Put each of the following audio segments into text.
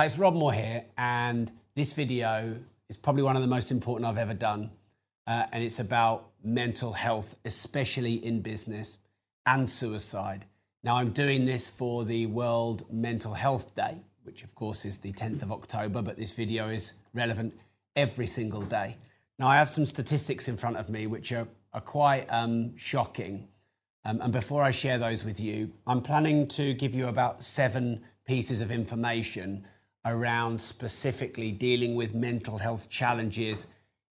Hi, it's Rob Moore here, and this video is probably one of the most important I've ever done. Uh, and it's about mental health, especially in business and suicide. Now, I'm doing this for the World Mental Health Day, which of course is the 10th of October, but this video is relevant every single day. Now, I have some statistics in front of me which are, are quite um, shocking. Um, and before I share those with you, I'm planning to give you about seven pieces of information around specifically dealing with mental health challenges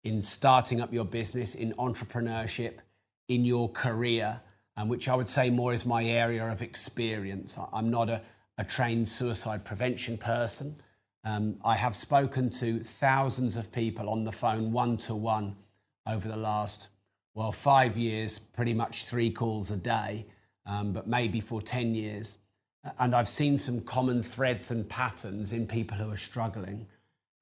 in starting up your business, in entrepreneurship, in your career, um, which I would say more is my area of experience. I'm not a, a trained suicide prevention person. Um, I have spoken to thousands of people on the phone one to one over the last, well, five years, pretty much three calls a day, um, but maybe for 10 years. And I've seen some common threads and patterns in people who are struggling.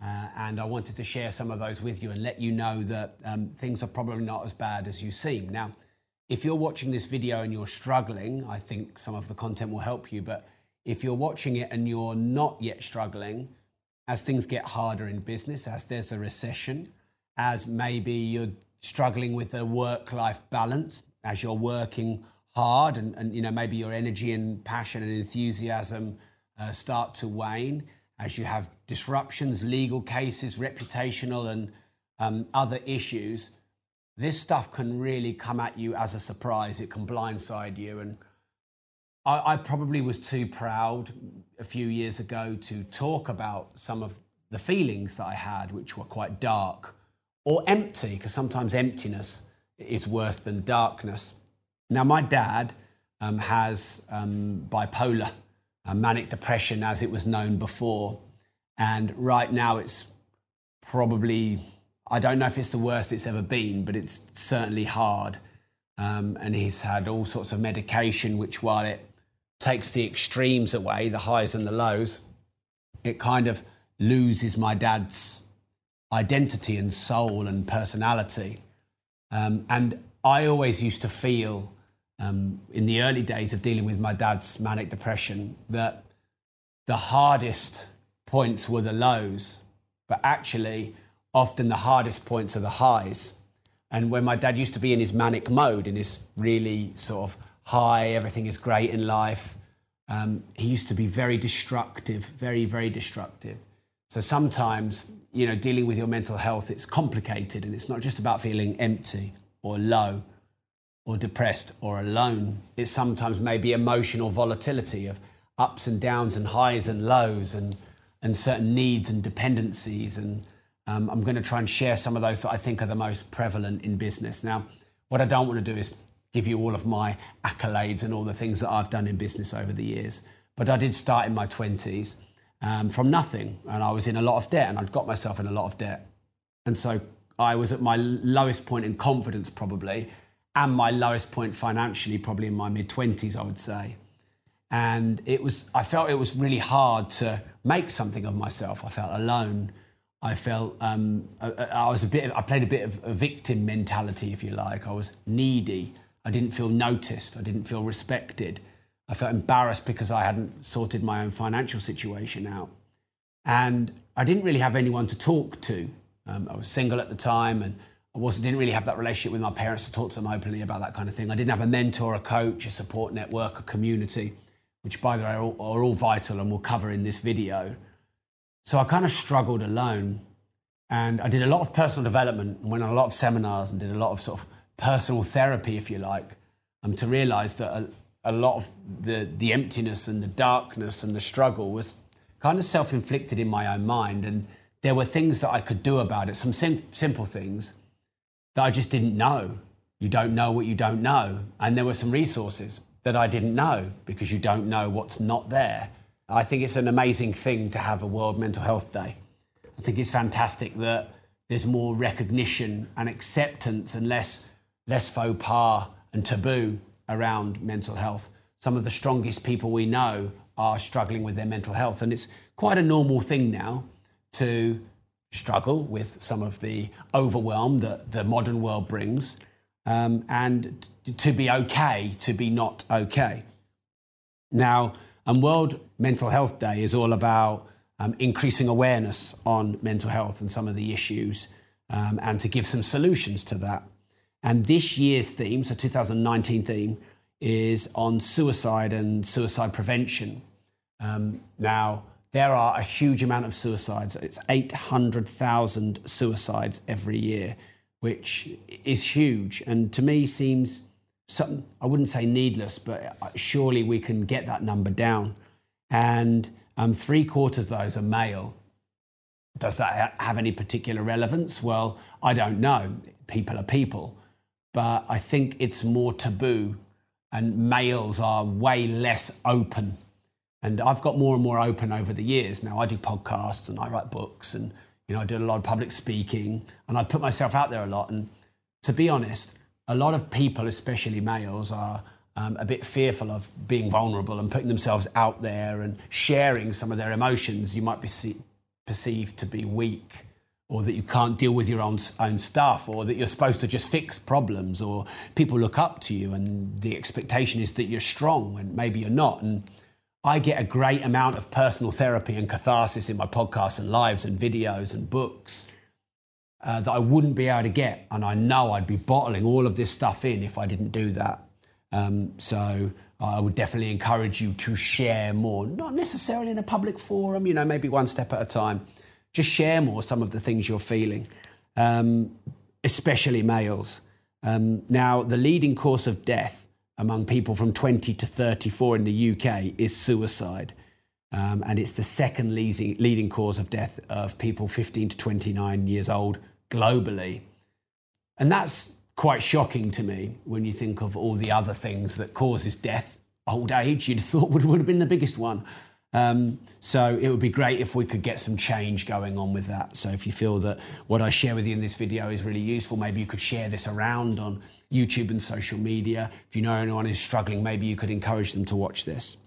Uh, and I wanted to share some of those with you and let you know that um, things are probably not as bad as you seem. Now, if you're watching this video and you're struggling, I think some of the content will help you. But if you're watching it and you're not yet struggling, as things get harder in business, as there's a recession, as maybe you're struggling with the work life balance, as you're working hard and, and you know maybe your energy and passion and enthusiasm uh, start to wane as you have disruptions legal cases reputational and um, other issues. This stuff can really come at you as a surprise. It can blindside you. And I, I probably was too proud a few years ago to talk about some of the feelings that i had which were quite dark or empty because sometimes emptiness is worse than darkness now, my dad um, has um, bipolar, uh, manic depression as it was known before. And right now, it's probably, I don't know if it's the worst it's ever been, but it's certainly hard. Um, and he's had all sorts of medication, which, while it takes the extremes away, the highs and the lows, it kind of loses my dad's identity and soul and personality. Um, and I always used to feel um, in the early days of dealing with my dad's manic depression that the hardest points were the lows, but actually, often the hardest points are the highs. And when my dad used to be in his manic mode, in his really sort of high, everything is great in life, um, he used to be very destructive, very, very destructive. So sometimes, you know, dealing with your mental health, it's complicated and it's not just about feeling empty or low or depressed or alone. It's sometimes maybe emotional volatility of ups and downs and highs and lows and, and certain needs and dependencies. And um, I'm going to try and share some of those that I think are the most prevalent in business. Now, what I don't want to do is give you all of my accolades and all the things that I've done in business over the years. But I did start in my 20s um, from nothing, and I was in a lot of debt, and I'd got myself in a lot of debt. And so I was at my lowest point in confidence, probably, and my lowest point financially, probably in my mid 20s, I would say. And it was, I felt it was really hard to make something of myself. I felt alone. I felt um, I, I, was a bit. I played a bit of a victim mentality, if you like. I was needy. I didn't feel noticed. I didn't feel respected. I felt embarrassed because I hadn't sorted my own financial situation out, and I didn't really have anyone to talk to. Um, I was single at the time, and Wasn't didn't really have that relationship with my parents to talk to them openly about that kind of thing. I didn't have a mentor, a coach, a support network, a community, which by the way are all, are all vital and we'll cover in this video. So I kind of struggled alone, and I did a lot of personal development and went on a lot of seminars and did a lot of sort of personal therapy, if you like, um, to realise that a, a lot of the the emptiness and the darkness and the struggle was kind of self-inflicted in my own mind and there were things that I could do about it, some sim- simple things, that I just didn't know. You don't know what you don't know. And there were some resources that I didn't know because you don't know what's not there. I think it's an amazing thing to have a World Mental Health Day. I think it's fantastic that there's more recognition and acceptance and less, less faux pas and taboo around mental health. Some of the strongest people we know are struggling with their mental health. And it's quite a normal thing now to struggle with some of the overwhelm that the modern world brings, um, and to be okay, to be not okay. Now, and World Mental Health Day is all about um, increasing awareness on mental health and some of the issues, um, and to give some solutions to that. And this year's theme, so 2019 theme, is on suicide and suicide prevention. Um, now, there are a huge amount of suicides. It's 800,000 suicides every year, which is huge. And to me, seems something, I wouldn't say needless, but surely we can get that number down. And um, three quarters of those are male. Does that have any particular relevance? Well, I don't know. People are people. But I think it's more taboo, and males are way less open and I've got more and more open over the years. Now I do podcasts and I write books and you know I do a lot of public speaking and I put myself out there a lot. And to be honest, a lot of people, especially males, are um, a bit fearful of being vulnerable and putting themselves out there and sharing some of their emotions. You might be perceived to be weak or that you can't deal with your own, own stuff, or that you're supposed to just fix problems, or people look up to you and the expectation is that you're strong and maybe you're not. And I get a great amount of personal therapy and catharsis in my podcasts and lives and videos and books uh, that I wouldn't be able to get. And I know I'd be bottling all of this stuff in if I didn't do that. Um, so I would definitely encourage you to share more, not necessarily in a public forum, you know, maybe one step at a time. Just share more some of the things you're feeling, um, especially males. Um, now, the leading cause of death among people from 20 to 34 in the UK is suicide. Um, and it's the second leading, leading cause of death of people 15 to 29 years old globally. And that's quite shocking to me when you think of all the other things that causes death. Old age, you'd thought would, would have been the biggest one. Um, so it would be great if we could get some change going on with that. So if you feel that what I share with you in this video is really useful, maybe you could share this around on YouTube and social media. If you know anyone who's struggling, maybe you could encourage them to watch this.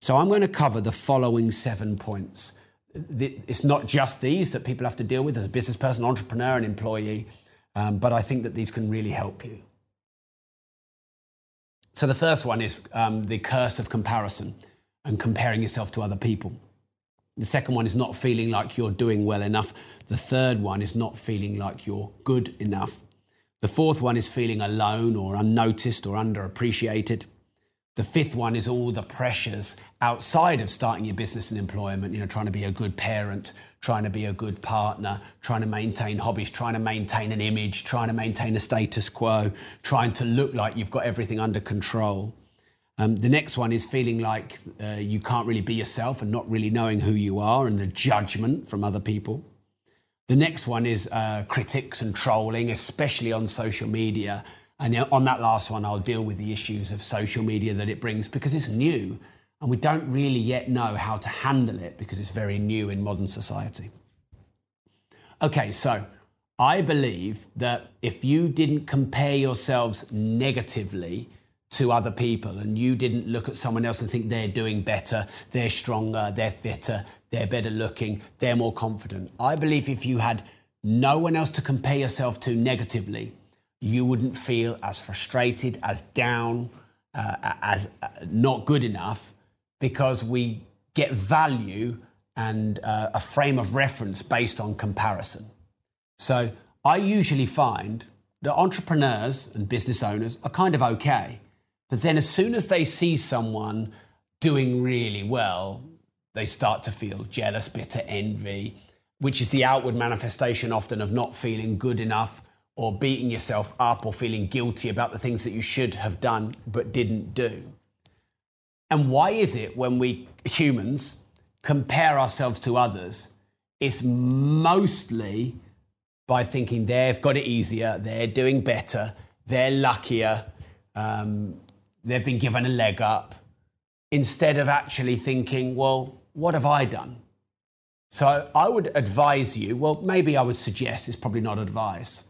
So I'm going to cover the following seven points. It's not just these that people have to deal with as a business person, entrepreneur, and employee, um, but I think that these can really help you. So the first one is um, the curse of comparison and comparing yourself to other people. The second one is not feeling like you're doing well enough. The third one is not feeling like you're good enough. The fourth one is feeling alone or unnoticed or underappreciated. The fifth one is all the pressures outside of starting your business and employment, you know, trying to be a good parent, trying to be a good partner, trying to maintain hobbies, trying to maintain an image, trying to maintain a status quo, trying to look like you've got everything under control. Um, the next one is feeling like uh, you can't really be yourself and not really knowing who you are and the judgment from other people. The next one is uh, critics and trolling, especially on social media. And on that last one, I'll deal with the issues of social media that it brings because it's new and we don't really yet know how to handle it because it's very new in modern society. Okay, so I believe that if you didn't compare yourselves negatively, to other people and you didn't look at someone else and think they're doing better, they're stronger, they're fitter, they're better looking, they're more confident. I believe if you had no one else to compare yourself to negatively, you wouldn't feel as frustrated, as down, uh, as uh, not good enough because we get value and uh, a frame of reference based on comparison. So I usually find that entrepreneurs and business owners are kind of okay but then as soon as they see someone doing really well, they start to feel jealous, bitter, envy, which is the outward manifestation often of not feeling good enough or beating yourself up or feeling guilty about the things that you should have done but didn't do. And why is it when we humans compare ourselves to others, it's mostly by thinking they've got it easier, they're doing better, they're luckier, um, they've been given a leg up instead of actually thinking, well, what have I done? So I would advise you, well, maybe I would suggest, it's probably not advice,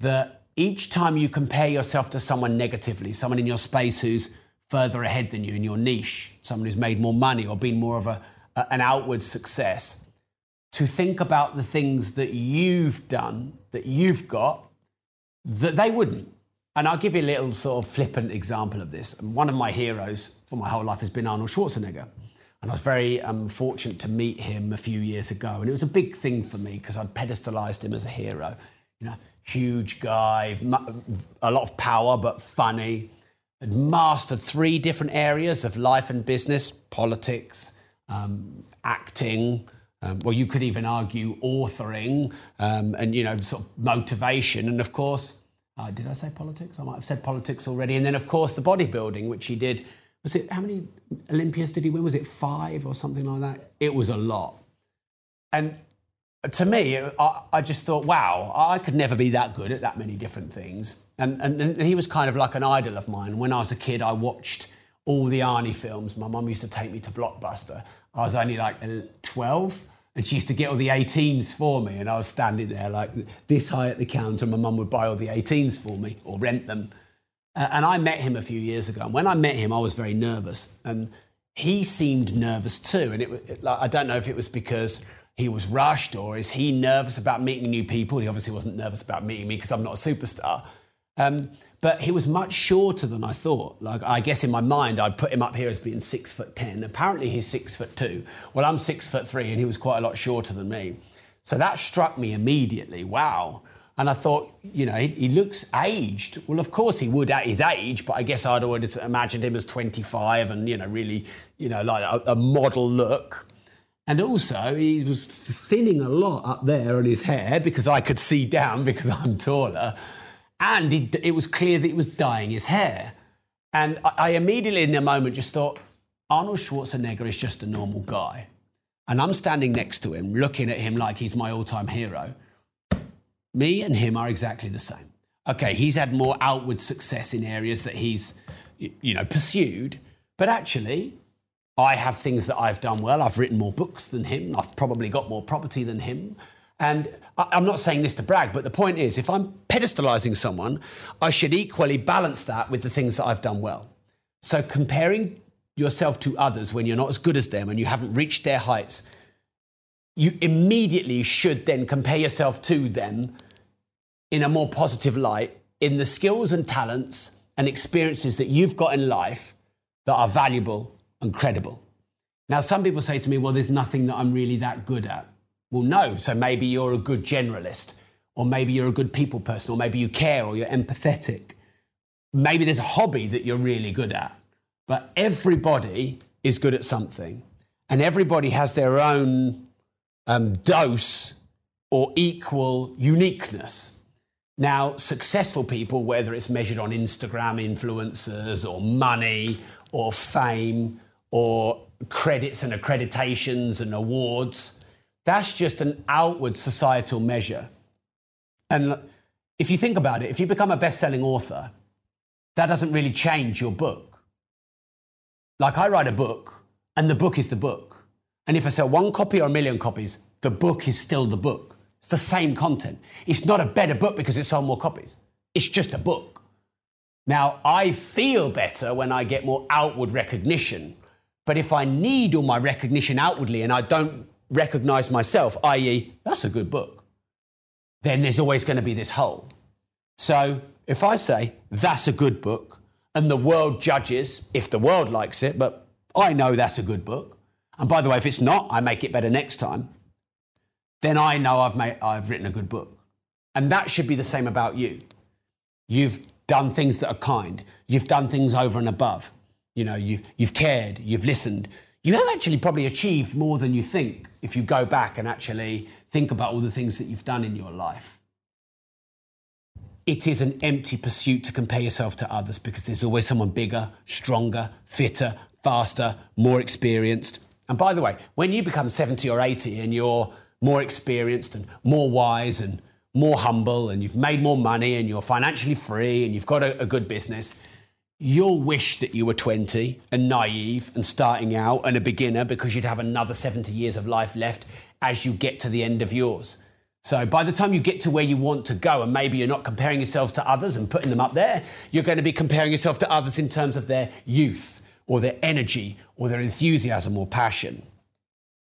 that each time you compare yourself to someone negatively, someone in your space who's further ahead than you in your niche, someone who's made more money or been more of a, an outward success, to think about the things that you've done, that you've got, that they wouldn't. And I'll give you a little sort of flippant example of this. One of my heroes for my whole life has been Arnold Schwarzenegger. And I was very um, fortunate to meet him a few years ago. And it was a big thing for me because I'd pedestalized him as a hero. You know, huge guy, a lot of power, but funny. Had mastered three different areas of life and business politics, um, acting. Um, well, you could even argue authoring um, and, you know, sort of motivation. And of course, uh, did I say politics? I might have said politics already. And then, of course, the bodybuilding, which he did was it how many Olympias did he win? Was it five or something like that? It was a lot. And to me, I, I, just thought, wow, I could never be that good at that many different things. And, and, and he was kind of like an idol of mine. When I was a kid, I watched all the Arnie films. My mum used to take me to Blockbuster. I was only like 12, and she used to get all the 18s for me. And I was standing there like this high at the counter. My mum would buy all the 18s for me or rent them. Uh, and I met him a few years ago. And when I met him, I was very nervous. And he seemed nervous too. And it, it, like, I don't know if it was because he was rushed or is he nervous about meeting new people? He obviously wasn't nervous about meeting me because I'm not a superstar. Um, but he was much shorter than I thought. Like I guess in my mind, I'd put him up here as being six foot ten. Apparently, he's six foot two. Well, I'm six foot three, and he was quite a lot shorter than me. So that struck me immediately. Wow, and I thought, you know, he, he, looks aged. Well, of course he would at his age, but I guess I'd always imagined him as 25 and, you know, really, you know, like a, a model look. And also, he was thinning a lot up there on his hair because I could see down because I'm taller. And it, it was clear that he was dyeing his hair. And I, I immediately, in the moment, just thought, Arnold Schwarzenegger is just a normal guy. And I'm standing next to him, looking at him like he's my all time hero. Me and him are exactly the same. Okay, he's had more outward success in areas that he's, you know, pursued, but actually, I have things that I've done well. I've written more books than him. I've probably got more property than him. And I'm not saying this to brag, but the point is, if I'm pedestalizing someone, I should equally balance that with the things that I've done well. So comparing yourself to others when you're not as good as them and you haven't reached their heights you immediately should then compare yourself to them in a more positive light in the skills and talents and experiences that you've got in life that are valuable and credible. Now, some people say to me, well, there's nothing that I'm really that good at. Well, no. So maybe you're a good generalist, or maybe you're a good people person, or maybe you care, or you're empathetic. Maybe there's a hobby that you're really good at. But everybody is good at something, and everybody has their own um, dose or equal uniqueness. Now, successful people, whether it's measured on Instagram influencers or money or fame or credits and accreditations and awards, that's just an outward societal measure. And if you think about it, if you become a best selling author, that doesn't really change your book. Like I write a book, and the book is the book. And if I sell one copy or a million copies, the book is still the book. It's the same content. It's not a better book because it sold more copies. It's just a book. Now, I feel better when I get more outward recognition. But if I need all my recognition outwardly and I don't recognize myself, i.e., that's a good book, then there's always going to be this hole. So if I say that's a good book and the world judges if the world likes it, but I know that's a good book, and by the way, if it's not, I make it better next time, then I know I've, made, I've written a good book. And that should be the same about you. You've done things that are kind. You've done things over and above. You know, you've, you've cared, you've listened. You have actually probably achieved more than you think if you go back and actually think about all the things that you've done in your life. It is an empty pursuit to compare yourself to others because there's always someone bigger, stronger, fitter, faster, more experienced. And by the way, when you become 70 or 80 and you're more experienced and more wise and more humble and you've made more money and you're financially free and you've got a, a good business, you'll wish that you were 20 and naive and starting out and a beginner because you'd have another 70 years of life left as you get to the end of yours. So by the time you get to where you want to go, and maybe you're not comparing yourselves to others and putting them up there, you're going to be comparing yourself to others in terms of their youth or their energy or their enthusiasm or passion.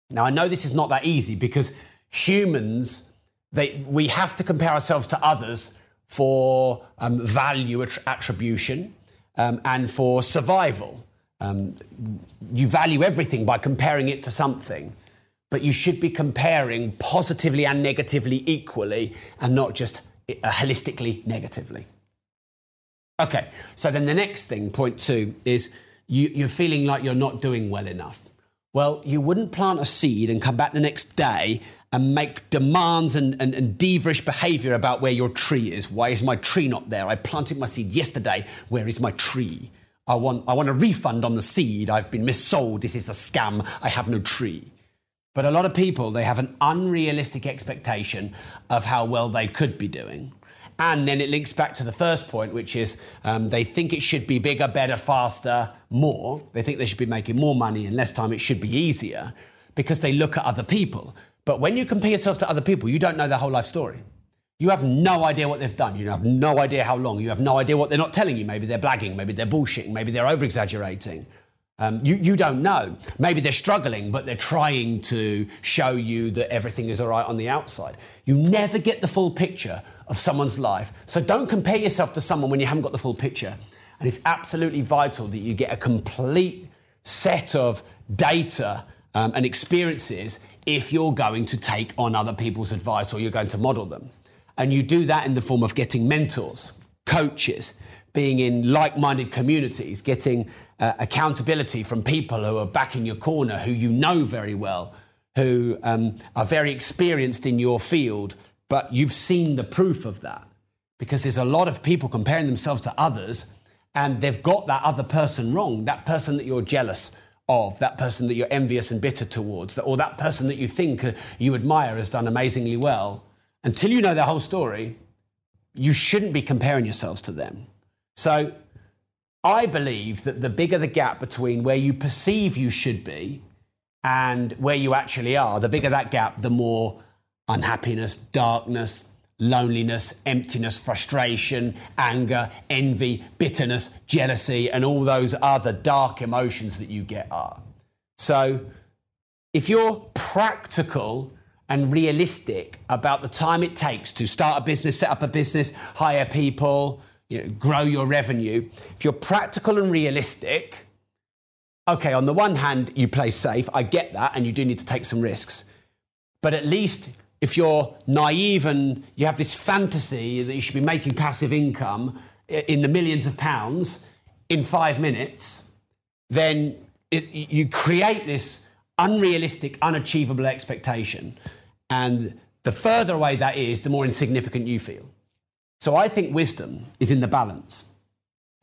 Now, I know this is not that easy because humans, they, we have to compare ourselves to others for um, value att- attribution um, and for survival. um, you value everything by comparing it to something, but you should be comparing positively and negatively equally and not just uh, holistically negatively. Okay, so then the next thing, point two, is you, you're feeling like you're not doing well enough. Well, you wouldn't plant a seed and come back the next day and make demands and, and, and divish behavior about where your tree is. Why is my tree not there? I planted my seed yesterday. Where is my tree? I want, I want a refund on the seed. I've been missold. This is a scam. I have no tree. But a lot of people, they have an unrealistic expectation of how well they could be doing. And then it links back to the first point, which is um, they think it should be bigger, better, faster, more. They think they should be making more money in less time. It should be easier because they look at other people. But when you compare yourself to other people, you don't know their whole life story. You have no idea what they've done. You have no idea how long. You have no idea what they're not telling you. Maybe they're blagging. Maybe they're bullshitting. Maybe they're over exaggerating. Um, you, you don't know. Maybe they're struggling, but they're trying to show you that everything is all right on the outside. You never get the full picture of someone's life. So don't compare yourself to someone when you haven't got the full picture. And it's absolutely vital that you get a complete set of data um, and experiences if you're going to take on other people's advice or you're going to model them. And you do that in the form of getting mentors, coaches, being in like minded communities, getting uh, accountability from people who are back in your corner, who you know very well, who um, are very experienced in your field, but you've seen the proof of that. Because there's a lot of people comparing themselves to others and they've got that other person wrong, that person that you're jealous of, that person that you're envious and bitter towards, or that person that you think uh, you admire has done amazingly well. Until you know their whole story, you shouldn't be comparing yourselves to them. So I believe that the bigger the gap between where you perceive you should be and where you actually are, the bigger that gap, the more unhappiness, darkness, loneliness, emptiness, frustration, anger, envy, bitterness, jealousy, and all those other dark emotions that you get are. So, if you're practical and realistic about the time it takes to start a business, set up a business, hire people, you know, grow your revenue, if you're practical and realistic, okay, on the one hand, you play safe. I get that, and you do need to take some risks. But at least if you're naive and you have this fantasy that you should be making passive income in the millions of pounds in five minutes, then it, you create this unrealistic, unachievable expectation. And the further away that is, the more insignificant you feel. So I think wisdom is in the balance.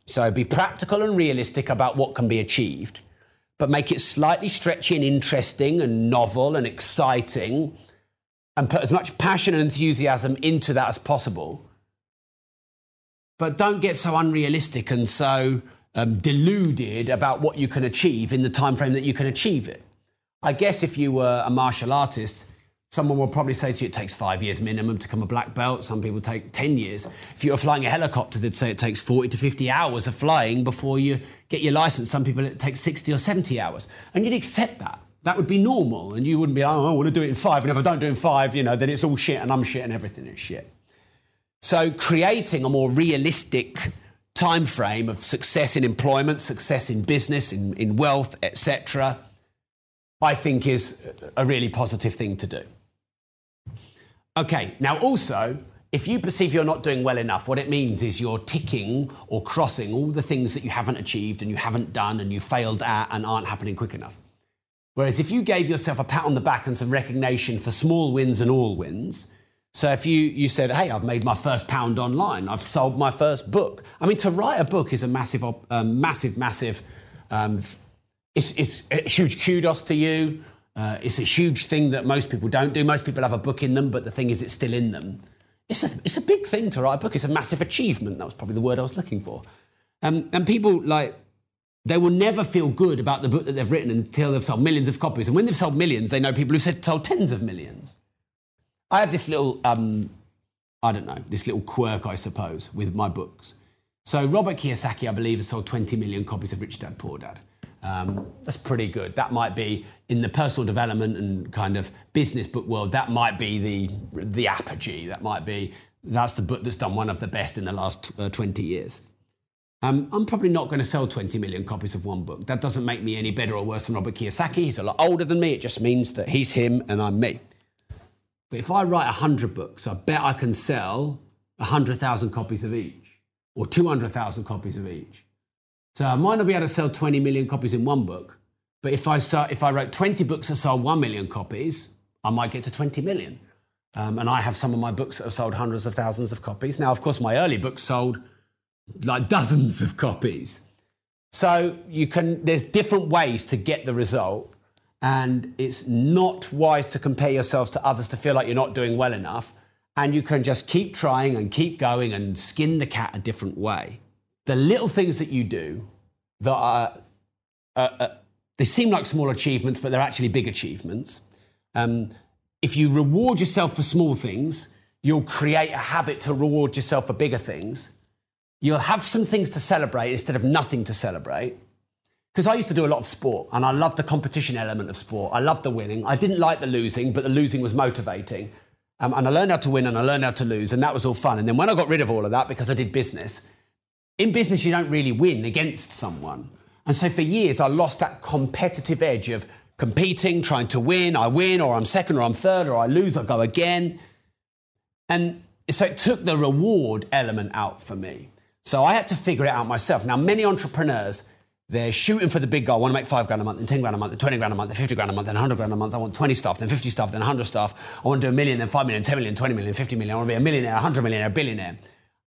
So be practical and realistic about what can be achieved, but make it slightly stretchy and interesting and novel and exciting, and put as much passion and enthusiasm into that as possible. But don't get so unrealistic and so um, deluded about what you can achieve in the time frame that you can achieve it. I guess if you were a martial artist, Someone will probably say to you it takes five years minimum to become a black belt. Some people take 10 years. If you're flying a helicopter, they'd say it takes 40 to 50 hours of flying before you get your license. Some people it takes 60 or 70 hours. And you'd accept that. That would be normal. And you wouldn't be, oh, I want to do it in five. And if I don't do it in five, you know, then it's all shit and I'm shit and everything is shit. So creating a more realistic time frame of success in employment, success in business, in, in wealth, etc., I think is a really positive thing to do. Okay, now also, if you perceive you're not doing well enough, what it means is you're ticking or crossing all the things that you haven't achieved and you haven't done and you failed at and aren't happening quick enough. Whereas if you gave yourself a pat on the back and some recognition for small wins and all wins, so if you, you said, hey, I've made my first pound online, I've sold my first book. I mean, to write a book is a massive, um, massive, massive, um, it's, it's a huge kudos to you. Uh, it's a huge thing that most people don't do. Most people have a book in them, but the thing is, it's still in them. It's a, it's a big thing to write a book. It's a massive achievement. That was probably the word I was looking for. Um, and people like, they will never feel good about the book that they've written until they've sold millions of copies. And when they've sold millions, they know people who've sold tens of millions. I have this little, um, I don't know, this little quirk, I suppose, with my books. So Robert Kiyosaki, I believe, has sold 20 million copies of Rich Dad Poor Dad. Um, that's pretty good. That might be in the personal development and kind of business book world. That might be the the apogee. That might be that's the book that's done one of the best in the last uh, 20 years. Um, I'm probably not going to sell 20 million copies of one book. That doesn't make me any better or worse than Robert Kiyosaki. He's a lot older than me. It just means that he's him and I'm me. But if I write 100 books, I bet I can sell 100,000 copies of each or 200,000 copies of each. So I might not be able to sell 20 million copies in one book, but if I, saw, if I wrote 20 books that sold 1 million copies, I might get to 20 million. Um, and I have some of my books that have sold hundreds of thousands of copies. Now, of course, my early books sold like dozens of copies. So you can there's different ways to get the result and it's not wise to compare yourselves to others to feel like you're not doing well enough and you can just keep trying and keep going and skin the cat a different way. The little things that you do that are uh, uh, they seem like small achievements but they're actually big achievements. Um, if you reward yourself for small things, you'll create a habit to reward yourself for bigger things you'll have some things to celebrate instead of nothing to celebrate. Because I used to do a lot of sport and I loved the competition element of sport. I loved the winning. I didn't like the losing, but the losing was motivating. Um, and I learned how to win and I learned how to lose, and that was all fun. And then when I got rid of all of that because I did business, in business, you don't really win against someone. And so for years, I lost that competitive edge of competing, trying to win. I win, or I'm second, or I'm third, or I lose, I go again. And so it took the reward element out for me. So I had to figure it out myself. Now, many entrepreneurs, they're shooting for the big goal. I want to make five grand a month, then 10 grand a month, then 20 grand a month, then 50 grand a month, then 100 grand a month. I want 20 staff, then 50 staff, then 100 staff. I want to do a million, then 5 million, 10 million, 20 million, 50 million. I want to be a millionaire, 100 millionaire, a billionaire.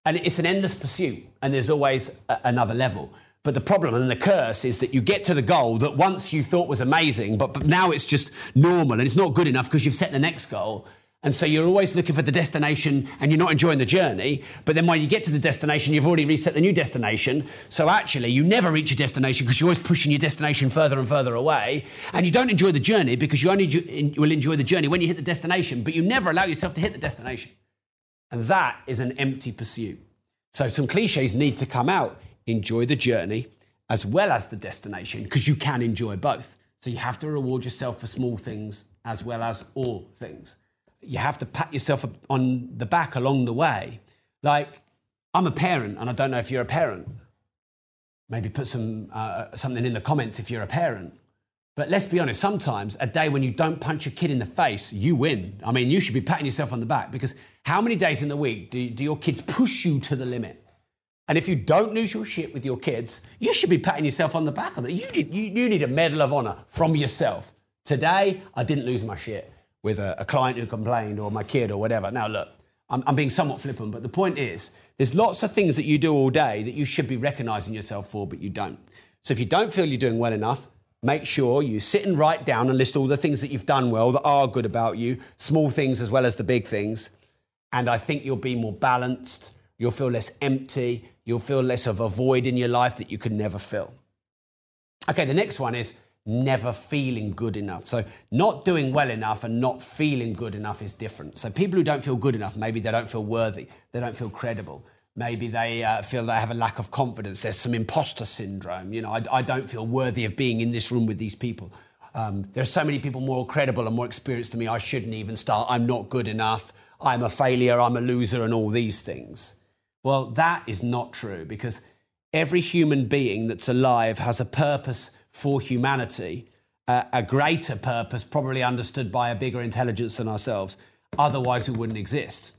And it's an endless pursuit, and there's always a- another level. But the problem and the curse is that you get to the goal that once you thought was amazing, but, but now it's just normal and it's not good enough because you've set the next goal. And so you're always looking for the destination and you're not enjoying the journey. But then when you get to the destination, you've already reset the new destination. So actually, you never reach a destination because you're always pushing your destination further and further away. And you don't enjoy the journey because you only will enjoy the journey when you hit the destination, but you never allow yourself to hit the destination. And that is an empty pursuit. So some cliches need to come out. Enjoy the journey as well as the destination because you can enjoy both. So you have to reward yourself for small things as well as all things you have to pat yourself on the back along the way. Like, I'm a parent, and I don't know if you're a parent. Maybe put some, uh, something in the comments if you're a parent. But let's be honest, sometimes a day when you don't punch a kid in the face, you win. I mean, you should be patting yourself on the back because how many days in the week do, do your kids push you to the limit? And if you don't lose your shit with your kids, you should be patting yourself on the back of it. You need, you, you need a medal of honor from yourself. Today, I didn't lose my shit with a, a client who complained or my kid or whatever. Now, look, I'm, I'm being somewhat flippant, but the point is, there's lots of things that you do all day that you should be recognizing yourself for, but you don't. So if you don't feel you're doing well enough, make sure you sit and write down and list all the things that you've done well that are good about you, small things as well as the big things. And I think you'll be more balanced, you'll feel less empty, you'll feel less of a void in your life that you could never fill. Okay, the next one is never feeling good enough. So, not doing well enough and not feeling good enough is different. So, people who don't feel good enough, maybe they don't feel worthy, they don't feel credible. Maybe they uh, feel they have a lack of confidence. There's some imposter syndrome. You know, I, I don't feel worthy of being in this room with these people. Um, there's so many people more credible and more experienced than me. I shouldn't even start. I'm not good enough. I'm a failure. I'm a loser, and all these things. Well, that is not true because every human being that's alive has a purpose for humanity, uh, a greater purpose, probably understood by a bigger intelligence than ourselves. Otherwise, we wouldn't exist.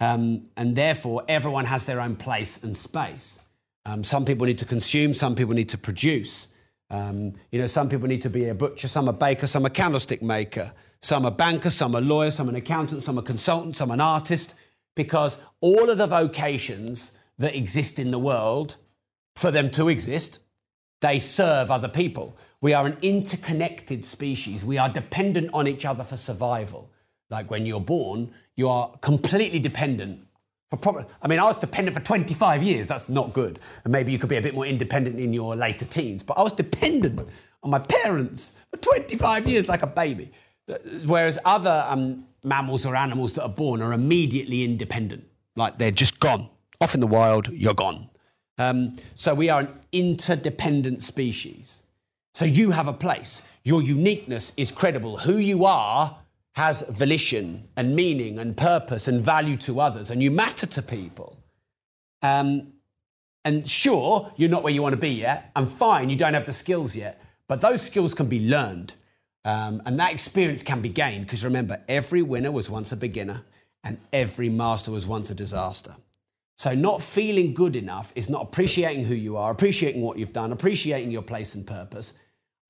Um, and therefore, everyone has their own place and space. Um, some people need to consume, some people need to produce. Um, you know, some people need to be a butcher, some a baker, some a candlestick maker, some a banker, some a lawyer, some an accountant, some a consultant, some an artist, because all of the vocations that exist in the world, for them to exist, they serve other people. We are an interconnected species. We are dependent on each other for survival. Like when you're born, you are completely dependent. For prob- I mean, I was dependent for 25 years. That's not good. And maybe you could be a bit more independent in your later teens. But I was dependent on my parents for 25 years like a baby. Whereas other um, mammals or animals that are born are immediately independent. Like they're just gone. Off in the wild, you're gone. Um, so we are an interdependent species. So you have a place. Your uniqueness is credible. Who you are has volition and meaning and purpose and value to others, and you matter to people. Um, And sure, you're not where you want to be yet, and fine, you don't have the skills yet, but those skills can be learned. Um, and that experience can be gained because remember, every winner was once a beginner and every master was once a disaster. So, not feeling good enough is not appreciating who you are, appreciating what you've done, appreciating your place and purpose.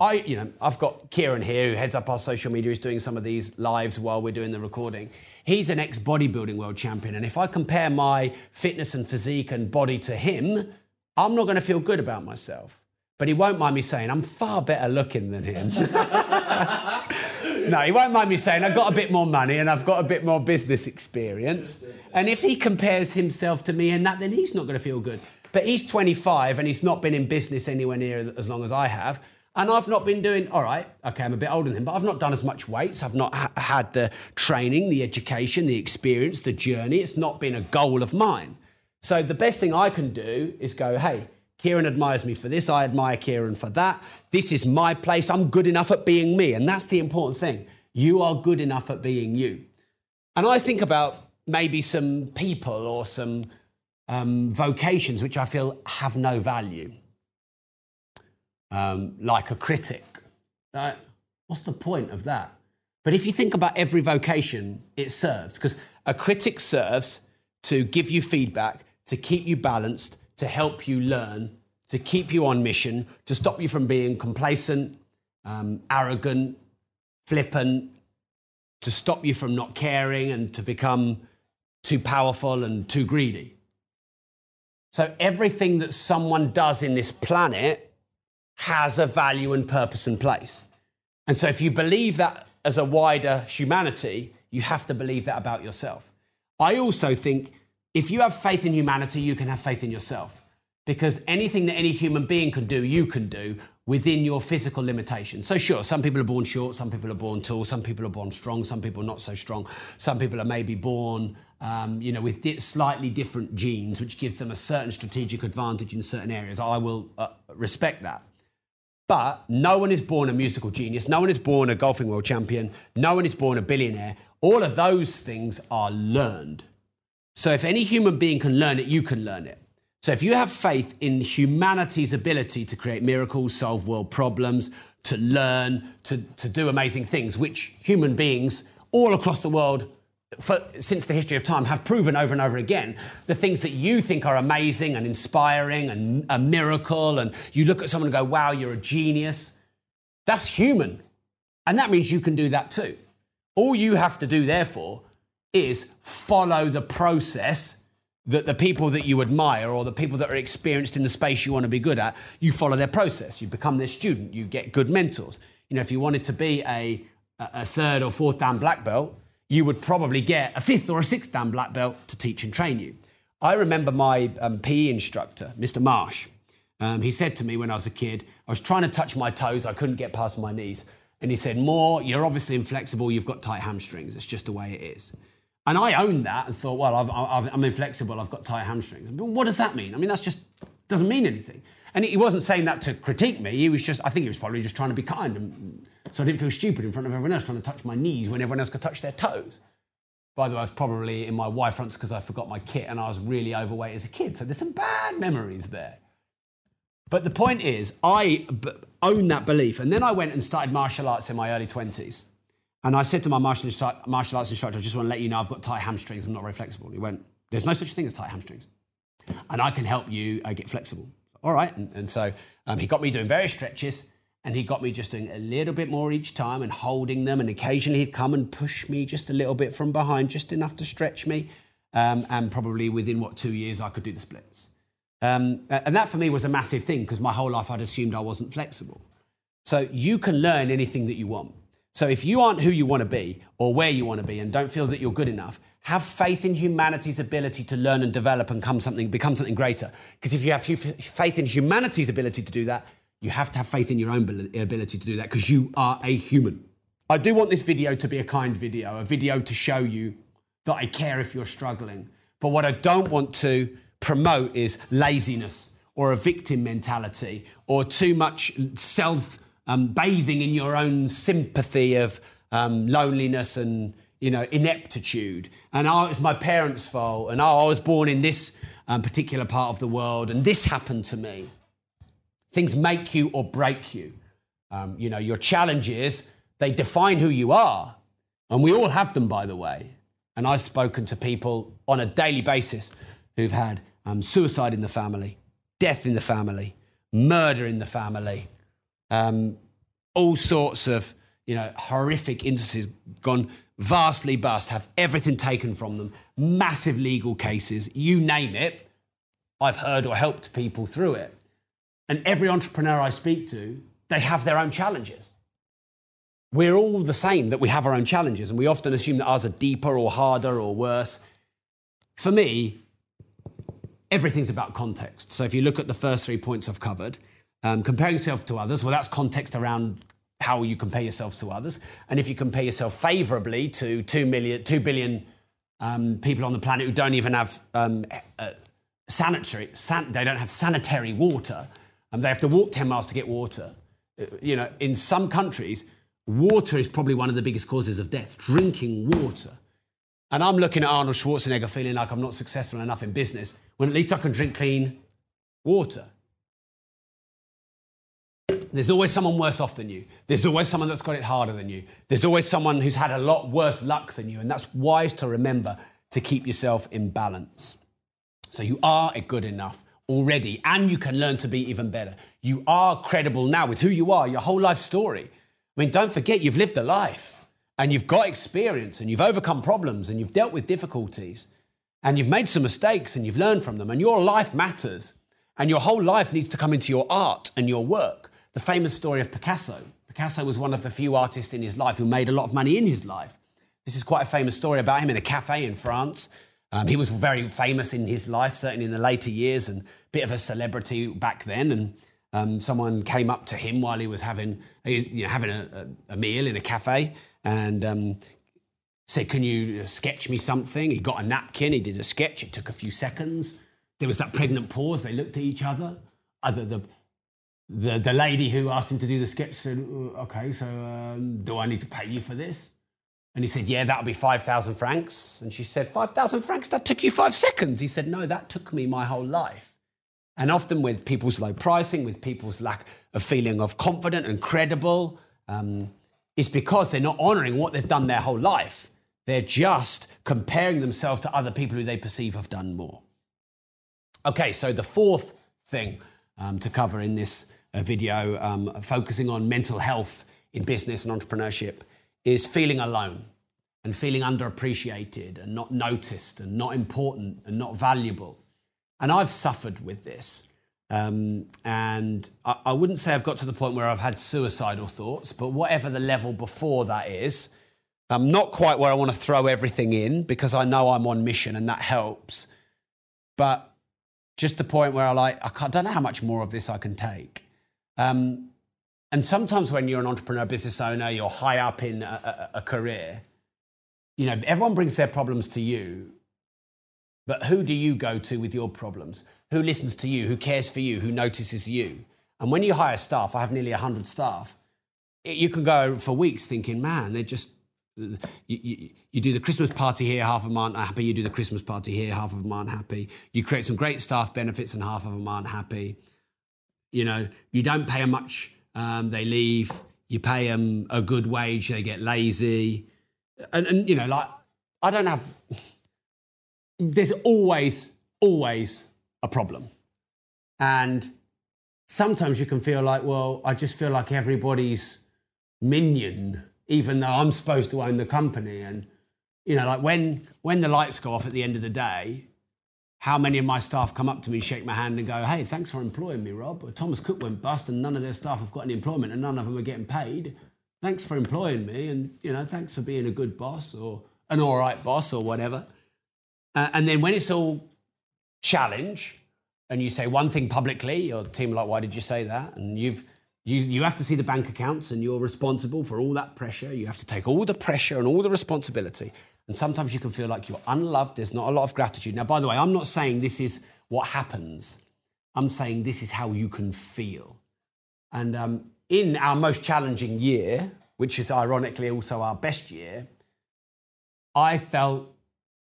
I, you know, I've got Kieran here who heads up our social media. He's doing some of these lives while we're doing the recording. He's an ex bodybuilding world champion. And if I compare my fitness and physique and body to him, I'm not going to feel good about myself. But he won't mind me saying I'm far better looking than him. no, he won't mind me saying I've got a bit more money and I've got a bit more business experience. And if he compares himself to me in that, then he's not going to feel good. But he's 25 and he's not been in business anywhere near as long as I have. And I've not been doing, all right, okay, I'm a bit older than him, but I've not done as much weights. I've not ha- had the training, the education, the experience, the journey. It's not been a goal of mine. So the best thing I can do is go, hey, Kieran admires me for this. I admire Kieran for that. This is my place. I'm good enough at being me. And that's the important thing. You are good enough at being you. And I think about maybe some people or some um, vocations which I feel have no value, um, like a critic. Right? What's the point of that? But if you think about every vocation, it serves because a critic serves to give you feedback, to keep you balanced, to help you learn, to keep you on mission, to stop you from being complacent, um, arrogant, flippant, to stop you from not caring and to become too powerful and too greedy. So everything that someone does in this planet has a value and purpose and place. And so if you believe that as a wider humanity, you have to believe that about yourself. I also think if you have faith in humanity, you can have faith in yourself. Because anything that any human being can do, you can do within your physical limitations. So, sure, some people are born short, some people are born tall, some people are born strong, some people are not so strong, some people are maybe born um, you know, with di- slightly different genes, which gives them a certain strategic advantage in certain areas. I will uh, respect that. But no one is born a musical genius. No one is born a golfing world champion. No one is born a billionaire. All of those things are learned. So if any human being can learn it, you can learn it. So if you have faith in humanity's ability to create miracles, solve world problems, to learn, to, to do amazing things, which human beings all across the world for, since the history of time have proven over and over again the things that you think are amazing and inspiring and a miracle, and you look at someone and go, wow, you're a genius. That's human. And that means you can do that too. All you have to do, therefore, is follow the process that the people that you admire or the people that are experienced in the space you want to be good at, you follow their process. You become their student. You get good mentors. You know, if you wanted to be a, a third or fourth dan black belt, you would probably get a fifth or a sixth dan black belt to teach and train you. I remember my um, PE instructor, Mr. Marsh. Um, he said to me when I was a kid, I was trying to touch my toes, I couldn't get past my knees. And he said, Moore, you're obviously inflexible, you've got tight hamstrings. It's just the way it is. And I owned that and thought, well, i am inflexible, I've got tight hamstrings. But what does that mean? I mean, that's just doesn't mean anything. And he wasn't saying that to critique me. He was just, I think he was probably just trying to be kind and so I didn't feel stupid in front of everyone else trying to touch my knees when everyone else could touch their toes. By the way, I was probably in my Y fronts because I forgot my kit and I was really overweight as a kid. So there's some bad memories there. But the point is, I b- own that belief. And then I went and started martial arts in my early 20s. And I said to my martial, martial arts instructor, I just want to let you know I've got tight hamstrings. I'm not very flexible. He went, There's no such thing as tight hamstrings. And I can help you uh, get flexible. All right. And, and so um, he got me doing various stretches. And he got me just doing a little bit more each time and holding them. And occasionally he'd come and push me just a little bit from behind, just enough to stretch me. Um, and probably within what two years I could do the splits. Um, and that for me was a massive thing because my whole life I'd assumed I wasn't flexible. So you can learn anything that you want. So if you aren't who you want to be or where you want to be and don't feel that you're good enough, have faith in humanity's ability to learn and develop and come something, become something greater. Because if you have faith in humanity's ability to do that, you have to have faith in your own ability to do that because you are a human. I do want this video to be a kind video, a video to show you that I care if you're struggling. But what I don't want to promote is laziness or a victim mentality or too much self um, bathing in your own sympathy of um, loneliness and you know ineptitude and oh, it's my parents' fault and oh, I was born in this um, particular part of the world, and this happened to me. Things make you or break you. Um, you know, your challenges, they define who you are. And we all have them, by the way. And I've spoken to people on a daily basis who've had um, suicide in the family, death in the family, murder in the family, um, all sorts of you know horrific instances gone vastly bust, have everything taken from them, massive legal cases, you name it. I've heard or helped people through it. And every entrepreneur I speak to, they have their own challenges. We're all the same, that we have our own challenges, and we often assume that ours are deeper or harder or worse. For me, everything's about context. So if you look at the first three points I've covered, um, comparing yourself to others, well, that's context around how you compare yourselves to others. And if you compare yourself favorably to 2, million, 2 billion um, people on the planet who don't even have um, uh, sanitary, san- they don't have sanitary water, and they have to walk 10 miles to get water. Uh, you know, in some countries, water is probably one of the biggest causes of death, drinking water. And I'm looking at Arnold Schwarzenegger feeling like I'm not successful enough in business when at least I can drink clean water. There's always someone worse off than you. There's always someone that's got it harder than you. There's always someone who's had a lot worse luck than you. And that's wise to remember to keep yourself in balance. So you are a good enough already, and you can learn to be even better. You are credible now with who you are, your whole life story. I mean, don't forget, you've lived a life and you've got experience and you've overcome problems and you've dealt with difficulties and you've made some mistakes and you've learned from them and your life matters and your whole life needs to come into your art and your work the famous story of Picasso. Picasso was one of the few artists in his life who made a lot of money in his life. This is quite a famous story about him in a cafe in France. Um, he was very famous in his life, certainly in the later years, and a bit of a celebrity back then. And um, someone came up to him while he was having, you know, having a, a, meal in a cafe and um, said, Can you sketch me something? He got a napkin, he did a sketch, it took a few seconds. There was that pregnant pause, they looked at each other. Other, the, the, the lady who asked him to do the sketch said, uh, okay, so um, do I need to pay you for this? And he said, yeah, that'll be 5,000 francs. And she said, 5,000 francs? That took you five seconds. He said, no, that took me my whole life. And often with people's low pricing, with people's lack of feeling of confident and credible, um, it's because they're not honoring what they've done their whole life. They're just comparing themselves to other people who they perceive have done more. Okay, so the fourth thing um, to cover in this a video um, focusing on mental health in business and entrepreneurship is feeling alone and feeling underappreciated and not noticed and not important and not valuable. And I've suffered with this. Um, and I, I, wouldn't say I've got to the point where I've had suicidal thoughts, but whatever the level before that is, I'm not quite where I want to throw everything in because I know I'm on mission and that helps. But just the point where I like, I don't know how much more of this I can take. Um, and sometimes when you're an entrepreneur, business owner, you're high up in a, a, a career, you know, everyone brings their problems to you. But who do you go to with your problems? Who listens to you? Who cares for you? Who notices you? And when you hire staff, I have nearly 100 staff, you can go for weeks thinking, man, they're just, you, you, you, do the Christmas party here, half of them aren't happy. You do the Christmas party here, half of them aren't happy. You create some great staff benefits and half of them aren't happy. You know, you don't pay them much, um, they leave. You pay them a good wage, they get lazy. And, and, you know, like, I don't have, there's always, always a problem. And sometimes you can feel like, well, I just feel like everybody's minion, even though I'm supposed to own the company. And, you know, like when, when the lights go off at the end of the day, how many of my staff come up to me, shake my hand, and go, "Hey, thanks for employing me, Rob." Thomas Cook went bust, and none of their staff have got any employment, and none of them are getting paid. Thanks for employing me, and you know, thanks for being a good boss or an all right boss or whatever. Uh, and then when it's all challenge, and you say one thing publicly, your team are like, "Why did you say that?" And you've you, you have to see the bank accounts and you're responsible for all that pressure. You have to take all the pressure and all the responsibility. And sometimes you can feel like you're unloved, there's not a lot of gratitude. Now, by the way, I'm not saying this is what happens, I'm saying this is how you can feel. And um, in our most challenging year, which is ironically also our best year, I felt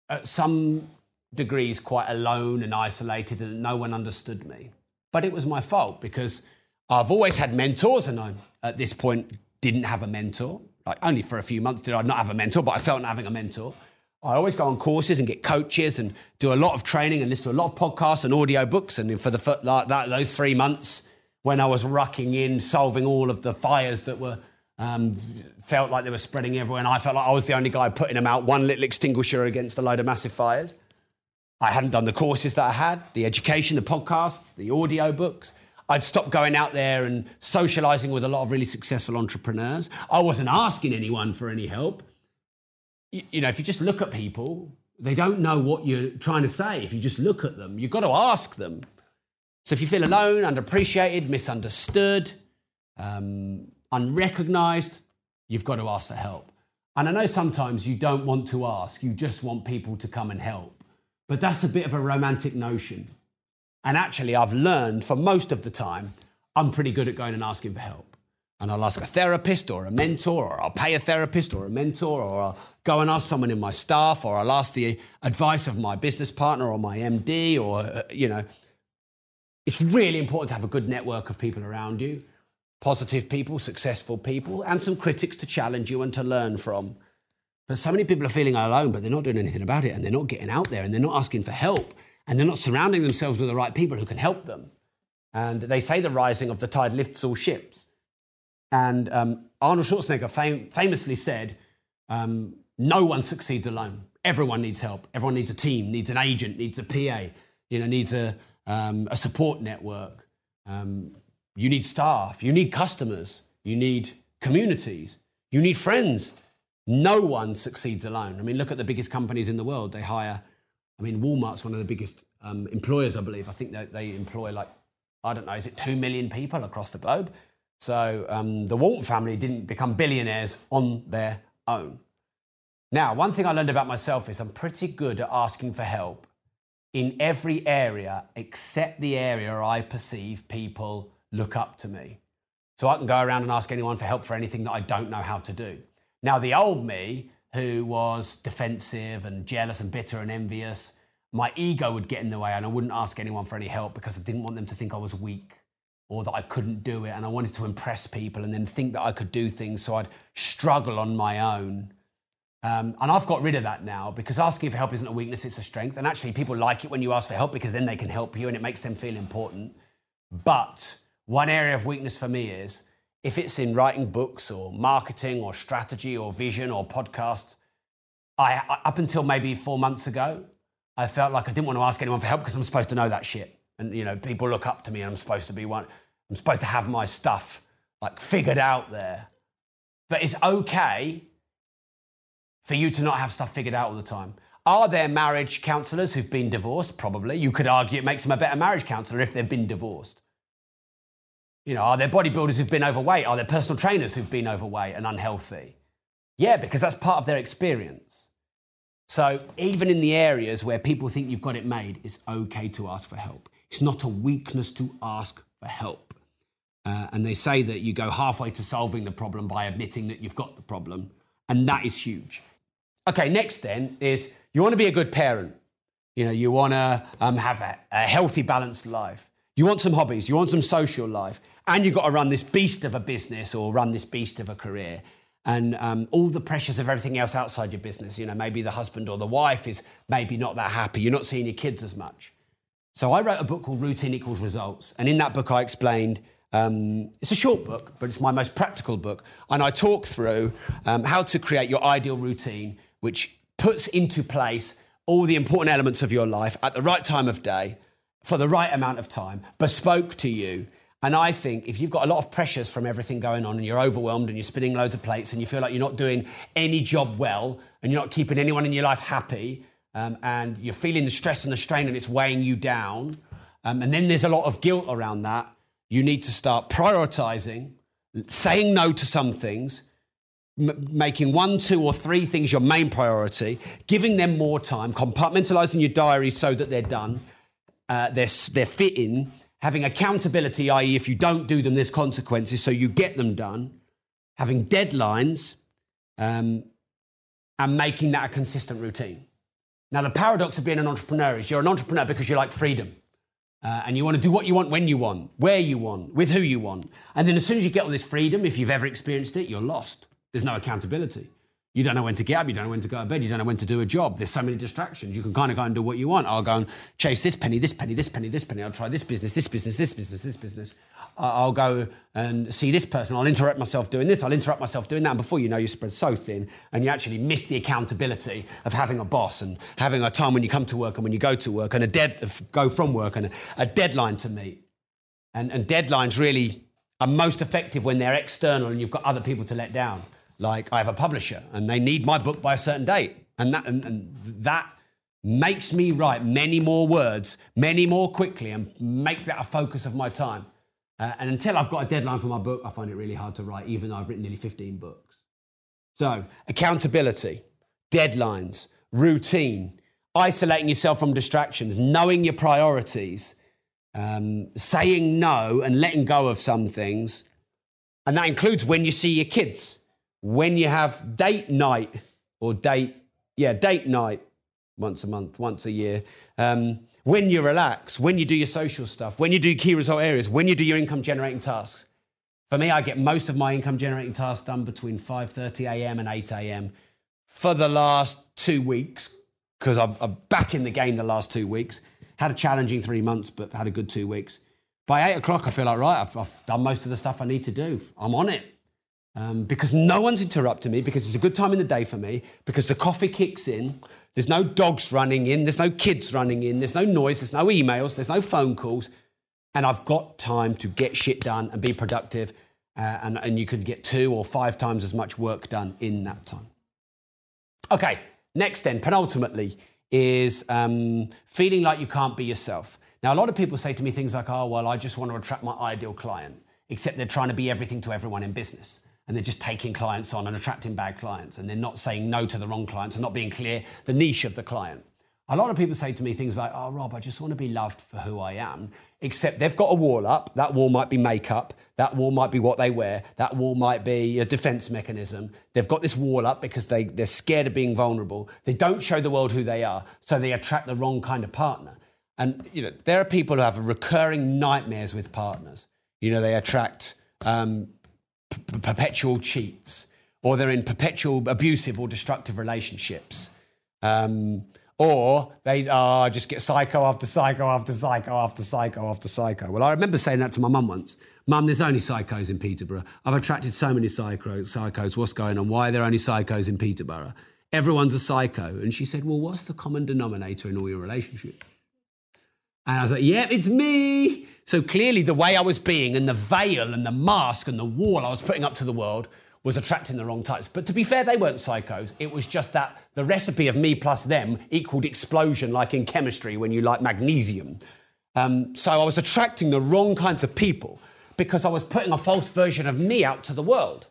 at some degrees quite alone and isolated, and no one understood me. But it was my fault because I've always had mentors, and I, at this point, didn't have a mentor. Like only for a few months did I not have a mentor, but I felt not having a mentor. I always go on courses and get coaches and do a lot of training and listen to a lot of podcasts and audio books. And for the like that, those three months when I was rucking in, solving all of the fires that were um, felt like they were spreading everywhere, and I felt like I was the only guy putting them out, one little extinguisher against a load of massive fires. I hadn't done the courses that I had, the education, the podcasts, the audio books. I'd stopped going out there and socializing with a lot of really successful entrepreneurs. I wasn't asking anyone for any help. You, you know, if you just look at people, they don't know what you're trying to say. If you just look at them, you've got to ask them. So if you feel alone, underappreciated, misunderstood, um, unrecognized, you've got to ask for help. And I know sometimes you don't want to ask, you just want people to come and help. But that's a bit of a romantic notion. And actually, I've learned for most of the time, I'm pretty good at going and asking for help. And I'll ask a therapist or a mentor, or I'll pay a therapist or a mentor, or I'll go and ask someone in my staff, or I'll ask the advice of my business partner or my MD, or, uh, you know. It's really important to have a good network of people around you positive people, successful people, and some critics to challenge you and to learn from. But so many people are feeling alone, but they're not doing anything about it, and they're not getting out there, and they're not asking for help, and they're not surrounding themselves with the right people who can help them. And they say the rising of the tide lifts all ships. And um, Arnold Schwarzenegger fam- famously said, um, "No one succeeds alone. Everyone needs help. Everyone needs a team, needs an agent, needs a PA, you know, needs a, um, a support network." Um, you need staff, you need customers, you need communities, you need friends. No one succeeds alone. I mean, look at the biggest companies in the world. They hire, I mean, Walmart's one of the biggest um, employers, I believe. I think that they employ like, I don't know, is it 2 million people across the globe? So um, the Walton family didn't become billionaires on their own. Now, one thing I learned about myself is I'm pretty good at asking for help in every area except the area I perceive people look up to me. So I can go around and ask anyone for help for anything that I don't know how to do. Now, the old me, who was defensive and jealous and bitter and envious, my ego would get in the way and I wouldn't ask anyone for any help because I didn't want them to think I was weak or that I couldn't do it. And I wanted to impress people and then think that I could do things. So I'd struggle on my own. Um, and I've got rid of that now because asking for help isn't a weakness, it's a strength. And actually, people like it when you ask for help because then they can help you and it makes them feel important. But one area of weakness for me is if it's in writing books or marketing or strategy or vision or podcast, I, up until maybe four months ago, I felt like I didn't want to ask anyone for help because I'm supposed to know that shit. And, you know, people look up to me and I'm supposed to be one, I'm supposed to have my stuff like figured out there. But it's okay for you to not have stuff figured out all the time. Are there marriage counselors who've been divorced? Probably. You could argue it makes them a better marriage counselor if they've been divorced. You know, are there bodybuilders who've been overweight? Are there personal trainers who've been overweight and unhealthy? Yeah, because that's part of their experience. So even in the areas where people think you've got it made, it's okay to ask for help. It's not a weakness to ask for help. Uh, and they say that you go halfway to solving the problem by admitting that you've got the problem. And that is huge. Okay, next then is you want to be a good parent. You know, you want to um, have a, a healthy, balanced life. You want some hobbies, you want some social life, and you've got to run this beast of a business or run this beast of a career. And um, all the pressures of everything else outside your business. You know, maybe the husband or the wife is maybe not that happy. You're not seeing your kids as much. So I wrote a book called Routine Equals Results. And in that book, I explained um, it's a short book, but it's my most practical book. And I talk through um, how to create your ideal routine, which puts into place all the important elements of your life at the right time of day for the right amount of time, bespoke to you. And I think if you've got a lot of pressures from everything going on and you're overwhelmed and you're spinning loads of plates and you feel like you're not doing any job well and you're not keeping anyone in your life happy um, and you're feeling the stress and the strain and it's weighing you down, um, and then there's a lot of guilt around that, you need to start prioritizing, saying no to some things, m- making one, two, or three things your main priority, giving them more time, compartmentalizing your diary so that they're done uh, they're, they're fitting, having accountability, i.e., if you don't do them, there's consequences, so you get them done, having deadlines, um, and making that a consistent routine. Now, the paradox of being an entrepreneur is you're an entrepreneur because you like freedom. Uh, and you want to do what you want when you want, where you want, with who you want. And then as soon as you get all this freedom, if you've ever experienced it, you're lost. There's no accountability. You don't know when to get up, you don't know when to go to bed, you don't know when to do a job. There's so many distractions. You can kind of go and do what you want. I'll go and chase this penny, this penny, this penny, this penny. I'll try this business, this business, this business, this business. I'll go and see this person. I'll interrupt myself doing this. I'll interrupt myself doing that. And before you know, you spread so thin and you actually miss the accountability of having a boss and having a time when you come to work and when you go to work and a dead go from work and a, a deadline to meet. And, and deadlines really are most effective when they're external and you've got other people to let down like I have a publisher and they need my book by a certain date. And that, and, and that makes me write many more words, many more quickly, and make that a focus of my time. Uh, and until I've got a deadline for my book, I find it really hard to write, even though I've written nearly 15 books. So, accountability, deadlines, routine, isolating yourself from distractions, knowing your priorities, um, saying no and letting go of some things. And that includes when you see your kids when you have date night or date, yeah, date night once a month, once a year, um, when you relax, when you do your social stuff, when you do key result areas, when you do your income generating tasks. For me, I get most of my income generating tasks done between 5:30 a.m. and 8 a.m. For the last two weeks, because I'm, I'm back in the game the last two weeks. Had a challenging three months, but had a good two weeks. By eight o'clock, I feel like right. I've, I've done most of the stuff I need to do. I'm on it um, because no one's interrupting me, because it's a good time in the day for me, because the coffee kicks in, there's no dogs running in, there's no kids running in, there's no noise, there's no emails, there's no phone calls, and I've got time to get shit done and be productive, uh, and, and you could get two or five times as much work done in that time. Okay, next then, penultimately, is um, feeling like you can't be yourself. Now, a lot of people say to me things like, oh, well, I just want to attract my ideal client, except they're trying to be everything to everyone in business and they're just taking clients on and attracting bad clients and they're not saying no to the wrong clients and not being clear the niche of the client. A lot of people say to me things like, Oh, Rob, I just want to be loved for who I am. Except they've got a wall up. That wall might be makeup. That wall might be what they wear. That wall might be a defense mechanism. They've got this wall up because they, they're scared of being vulnerable. They don't show the world who they are. So they attract the wrong kind of partner. And, you know, there are people who have recurring nightmares with partners. You know, they attract um, p- perpetual cheats, or they're in perpetual abusive or destructive relationships. Um, or they uh, just get psycho after psycho after psycho after psycho after psycho. Well, I remember saying that to my mum once. Mum, there's only psychos in Peterborough. I've attracted so many psycho, psychos. What's going on? Why are there only psychos in Peterborough? Everyone's a psycho. And she said, Well, what's the common denominator in all your relationships? And I was like, Yep, yeah, it's me. So clearly, the way I was being and the veil and the mask and the wall I was putting up to the world was attracting the wrong types. But to be fair, they weren't psychos. It was just that the recipe of me plus them equaled explosion, like in chemistry when you like magnesium. Um, so I was attracting the wrong kinds of people because I was putting a false version of me out to the world.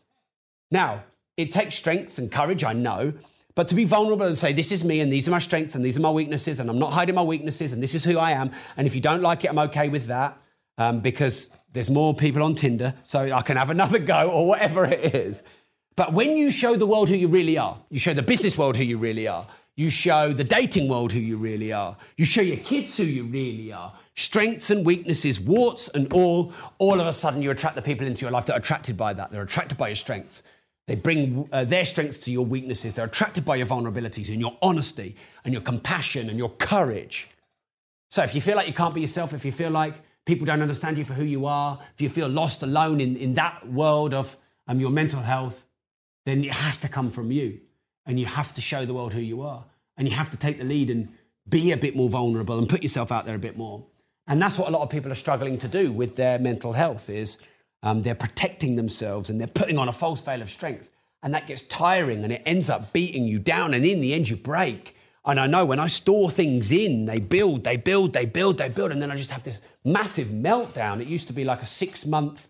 Now, it takes strength and courage, I know, but to be vulnerable and say, this is me and these are my strengths and these are my weaknesses and I'm not hiding my weaknesses and this is who I am. And if you don't like it, I'm okay with that um, because there's more people on Tinder, so I can have another go or whatever it is. But when you show the world who you really are, you show the business world who you really are, you show the dating world who you really are, you show your kids who you really are, strengths and weaknesses, warts and all, all of a sudden you attract the people into your life that are attracted by that. They're attracted by your strengths. They bring uh, their strengths to your weaknesses. They're attracted by your vulnerabilities and your honesty and your compassion and your courage. So if you feel like you can't be yourself, if you feel like people don't understand you for who you are, if you feel lost alone in, in that world of um, your mental health, then it has to come from you. And you have to show the world who you are. And you have to take the lead and be a bit more vulnerable and put yourself out there a bit more. And that's what a lot of people are struggling to do with their mental health is um, they're protecting themselves and they're putting on a false veil of strength. And that gets tiring and it ends up beating you down. And in the end, you break. And I know when I store things in, they build, they build, they build, they build. And then I just have this massive meltdown. It used to be like a six month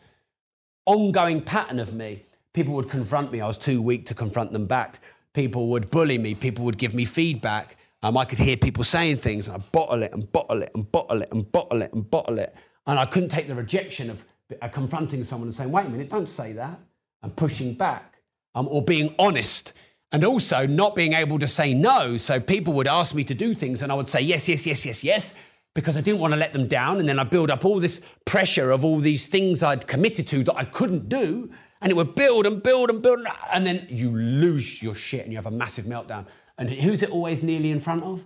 ongoing pattern of me. People would confront me. I was too weak to confront them back. People would bully me. People would give me feedback. Um, I could hear people saying things and I bottle it and bottle it and bottle it and bottle it and bottle it. And I couldn't take the rejection of confronting someone and saying, wait a minute, don't say that, and pushing back, um, or being honest And also not being able to say no. So people would ask me to do things and I would say yes, yes, yes, yes, yes, because I didn't want to let them down. And then I build up all this pressure of all these things I'd committed to that I couldn't do. And it would build and build and build. And then you lose your shit and you have a massive meltdown. And who's it always nearly in front of?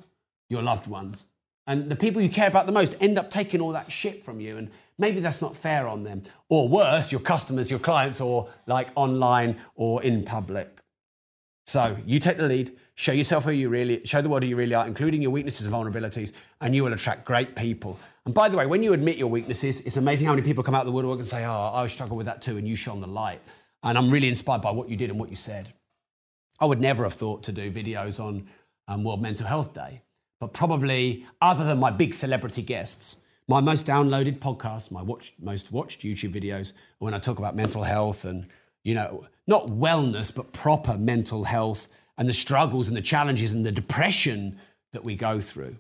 Your loved ones. And the people you care about the most end up taking all that shit from you. And maybe that's not fair on them. Or worse, your customers, your clients, or like online or in public. So you take the lead, show yourself who you really, show the world who you really are, including your weaknesses and vulnerabilities, and you will attract great people. And by the way, when you admit your weaknesses, it's amazing how many people come out of the woodwork and say, "Oh, I struggle with that too," and you shone the light. And I'm really inspired by what you did and what you said. I would never have thought to do videos on um, World Mental Health Day, but probably other than my big celebrity guests, my most downloaded podcasts, my watch, most watched YouTube videos, when I talk about mental health and, you know, not wellness, but proper mental health and the struggles and the challenges and the depression that we go through.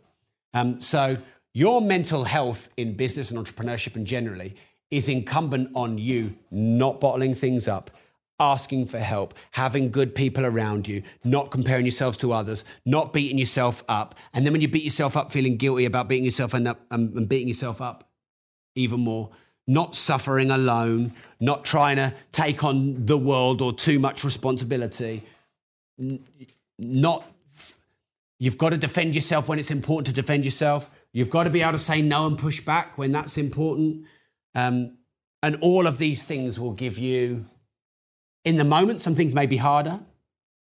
Um, so, your mental health in business and entrepreneurship and generally is incumbent on you not bottling things up asking for help, having good people around you, not comparing yourselves to others, not beating yourself up. And then when you beat yourself up, feeling guilty about beating yourself up, and beating yourself up even more, not suffering alone, not trying to take on the world or too much responsibility, not You've got to defend yourself when it's important to defend yourself. You've got to be able to say no and push back when that's important. Um, and all of these things will give you in the moment, some things may be harder,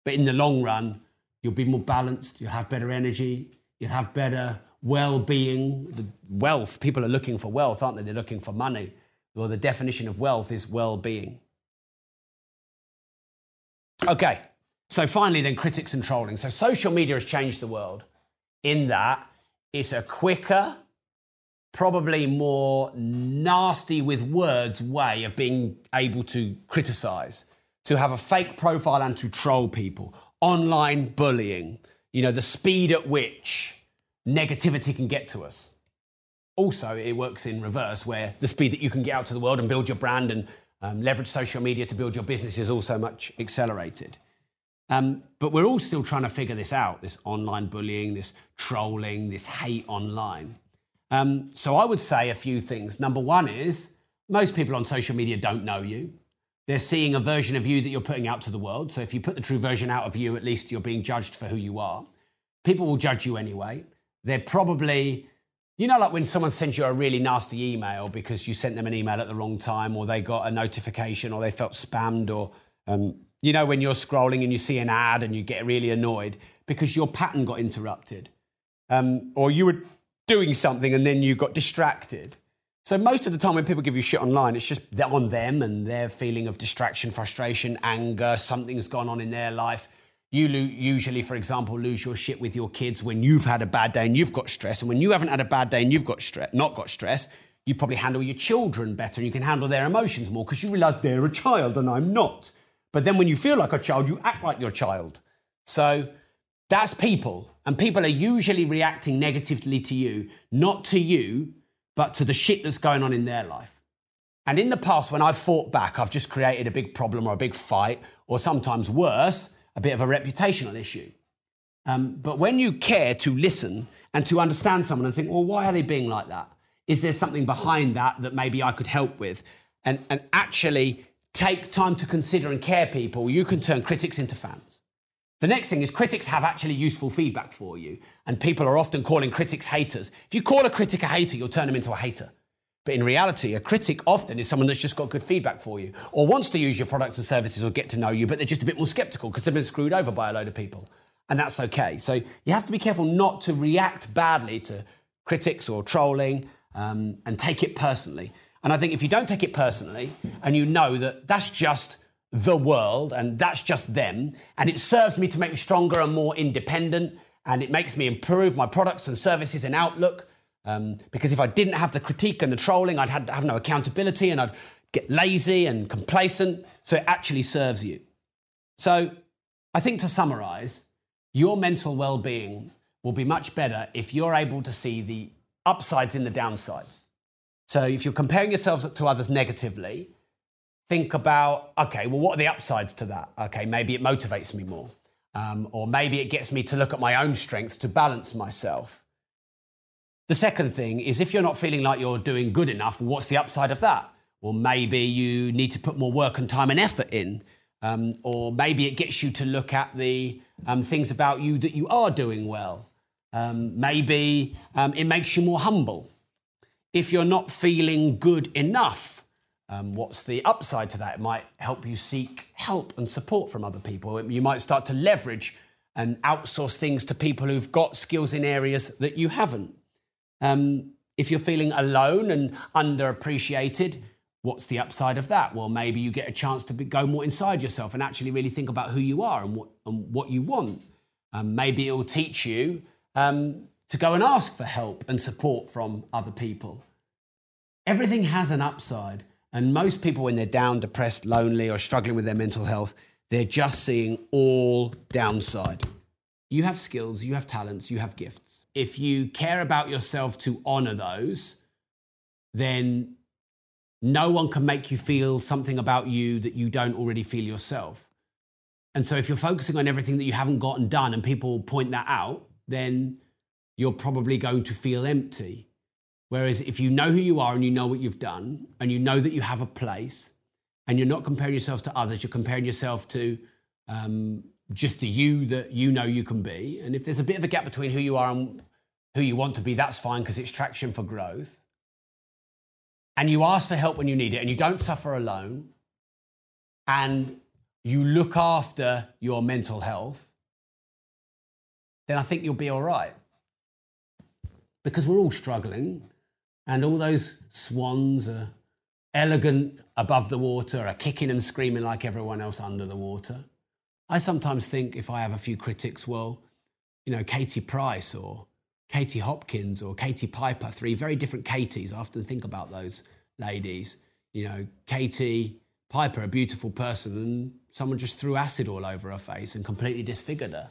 but in the long run, you'll be more balanced, you'll have better energy, you'll have better well being. The wealth, people are looking for wealth, aren't they? They're looking for money. Well, the definition of wealth is well being. Okay, so finally, then critics and trolling. So social media has changed the world in that it's a quicker, probably more nasty with words way of being able to criticize to have a fake profile and to troll people, online bullying, you know, the speed at which negativity can get to us. Also, it works in reverse, where the speed that you can get out to the world and build your brand and um, leverage social media to build your business is also much accelerated. Um, but we're all still trying to figure this out this online bullying, this trolling, this hate online. Um, so I would say a few things. Number one is most people on social media don't know you. They're seeing a version of you that you're putting out to the world. So if you put the true version out of you, at least you're being judged for who you are. People will judge you anyway. They're probably, you know, like when someone sends you a really nasty email because you sent them an email at the wrong time, or they got a notification, or they felt spammed, or, um, you know, when you're scrolling and you see an ad and you get really annoyed because your pattern got interrupted. Um, or you were doing something and then you got distracted. So most of the time when people give you shit online, it's just on them and their feeling of distraction, frustration, anger, something's gone on in their life. You lo- usually, for example, lose your shit with your kids when you've had a bad day and you've got stress. And when you haven't had a bad day and you've got stress, not got stress, you probably handle your children better and you can handle their emotions more because you realize they're a child and I'm not. But then when you feel like a child, you act like your child. So that's people. And people are usually reacting negatively to you, not to you, but to the shit that's going on in their life. And in the past, when I've fought back, I've just created a big problem or a big fight, or sometimes worse, a bit of a reputational issue. Um, but when you care to listen and to understand someone and think, well, why are they being like that? Is there something behind that that maybe I could help with? And, and actually take time to consider and care people, you can turn critics into fans. The next thing is critics have actually useful feedback for you, and people are often calling critics haters. If you call a critic a hater, you'll turn them into a hater. But in reality, a critic often is someone that's just got good feedback for you, or wants to use your products and services or get to know you, but they're just a bit more skeptical because they've been screwed over by a load of people. And that's okay. So you have to be careful not to react badly to critics or trolling um, and take it personally. And I think if you don't take it personally and you know that that's just the world and that's just them. And it serves me to make me stronger and more independent. And it makes me improve my products and services and outlook. Um, because if I didn't have the critique and the trolling, I'd have no accountability and I'd get lazy and complacent. So it actually serves you. So I think to summarize, your mental well being will be much better if you're able to see the upsides in the downsides. So if you're comparing yourselves to others negatively, think about okay, well, what are the upsides to that? Okay, maybe it motivates me more. Um, or maybe it gets me to look at my own strengths to balance myself. The second thing is if you're not feeling like you're doing good enough, what's the upside of that? Well, maybe you need to put more work and time and effort in. Um, or maybe it gets you to look at the um, things about you that you are doing well. Um, maybe um, it makes you more humble. If you're not feeling good enough, um, what's the upside to that? It might help you seek help and support from other people. You might start to leverage and outsource things to people who've got skills in areas that you haven't. Um, if you're feeling alone and underappreciated, what's the upside of that? Well, maybe you get a chance to be, go more inside yourself and actually really think about who you are and what, and what you want. Um, maybe it will teach you um, to go and ask for help and support from other people. Everything has an upside. And most people, when they're down, depressed, lonely, or struggling with their mental health, they're just seeing all downside. You have skills, you have talents, you have gifts. If you care about yourself to honor those, then no one can make you feel something about you that you don't already feel yourself. And so if you're focusing on everything that you haven't gotten done and people point that out, then you're probably going to feel empty. Whereas if you know who you are and you know what you've done and you know that you have a place and you're not comparing yourself to others, you're comparing yourself to um, just the you that you know you can be. And if there's a bit of a gap between who you are and who you want to be, that's fine because it's traction for growth. And you ask for help when you need it and you don't suffer alone. And you look after your mental health, then I think you'll be all right. Because we're all struggling and all those swans are elegant above the water, are kicking and screaming like everyone else under the water. I sometimes think if I have a few critics, well, you know, Katie Price or Katie Hopkins or Katie Piper, three very different Katies. I often think about those ladies. You know, Katie Piper, a beautiful person, and someone just threw acid all over her face and completely disfigured her.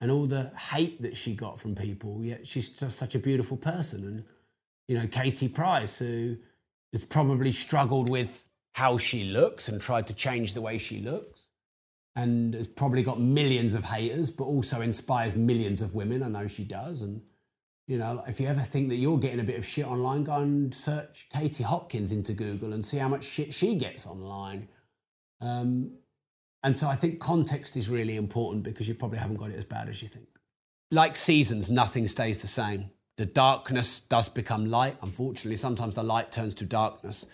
And all the hate that she got from people, yet she's just such a beautiful person. And you know, Katie Price, who has probably struggled with how she looks and tried to change the way she looks, and has probably got millions of haters, but also inspires millions of women. I know she does. And, you know, if you ever think that you're getting a bit of shit online, go and search Katie Hopkins into Google and see how much shit she gets online. Um, and so I think context is really important because you probably haven't got it as bad as you think. Like seasons, nothing stays the same the darkness does become light. Unfortunately, sometimes the light turns to darkness.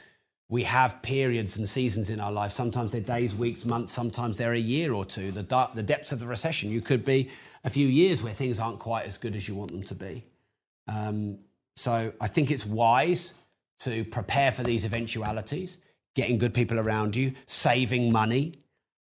We have periods and seasons in our life. Sometimes they're days, weeks, months, sometimes they're a year or two. The, dark, the depths of the recession, you could be a few years where things aren't quite as good as you want them to be. Um, so I think it's wise to prepare for these eventualities, getting good people around you, saving money,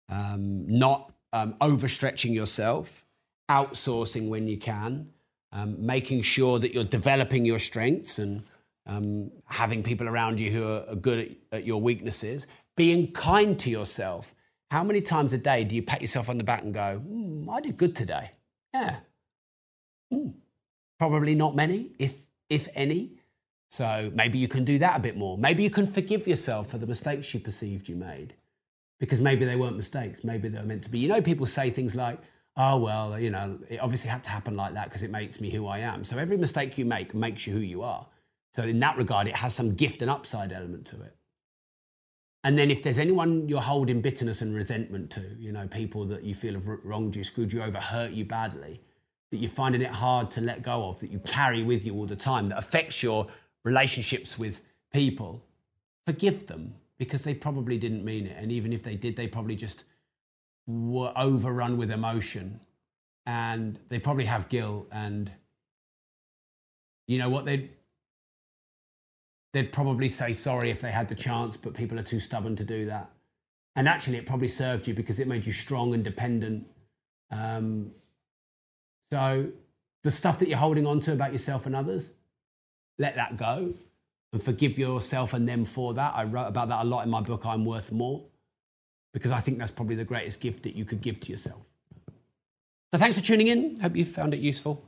um, not um, overstretching yourself, outsourcing when you can, um, making sure that you're developing your strengths and um, having people around you who are good at, at, your weaknesses, being kind to yourself. How many times a day do you pat yourself on the back and go, mm, I did good today? Yeah. Mm. Probably not many, if, if any. So maybe you can do that a bit more. Maybe you can forgive yourself for the mistakes you perceived you made because maybe they weren't mistakes. Maybe they were meant to be. You know, people say things like, oh, well, you know, it obviously had to happen like that because it makes me who I am. So every mistake you make makes you who you are. So in that regard, it has some gift and upside element to it. And then if there's anyone you're holding bitterness and resentment to, you know, people that you feel have wronged you, screwed you over, hurt you badly, that you're finding it hard to let go of, that you carry with you all the time, that affects your relationships with people, forgive them because they probably didn't mean it. And even if they did, they probably just were overrun with emotion and they probably have guilt and you know what they'd they'd probably say sorry if they had the chance but people are too stubborn to do that. And actually it probably served you because it made you strong and dependent. Um, so the stuff that you're holding on to about yourself and others let that go and forgive yourself and them for that. I wrote about that a lot in my book i'm worth more because I think that's probably the greatest gift that you could give to yourself. So thanks for tuning in. Hope you found it useful.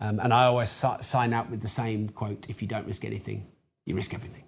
Um, and I always si- sign out with the same quote if you don't risk anything, you risk everything.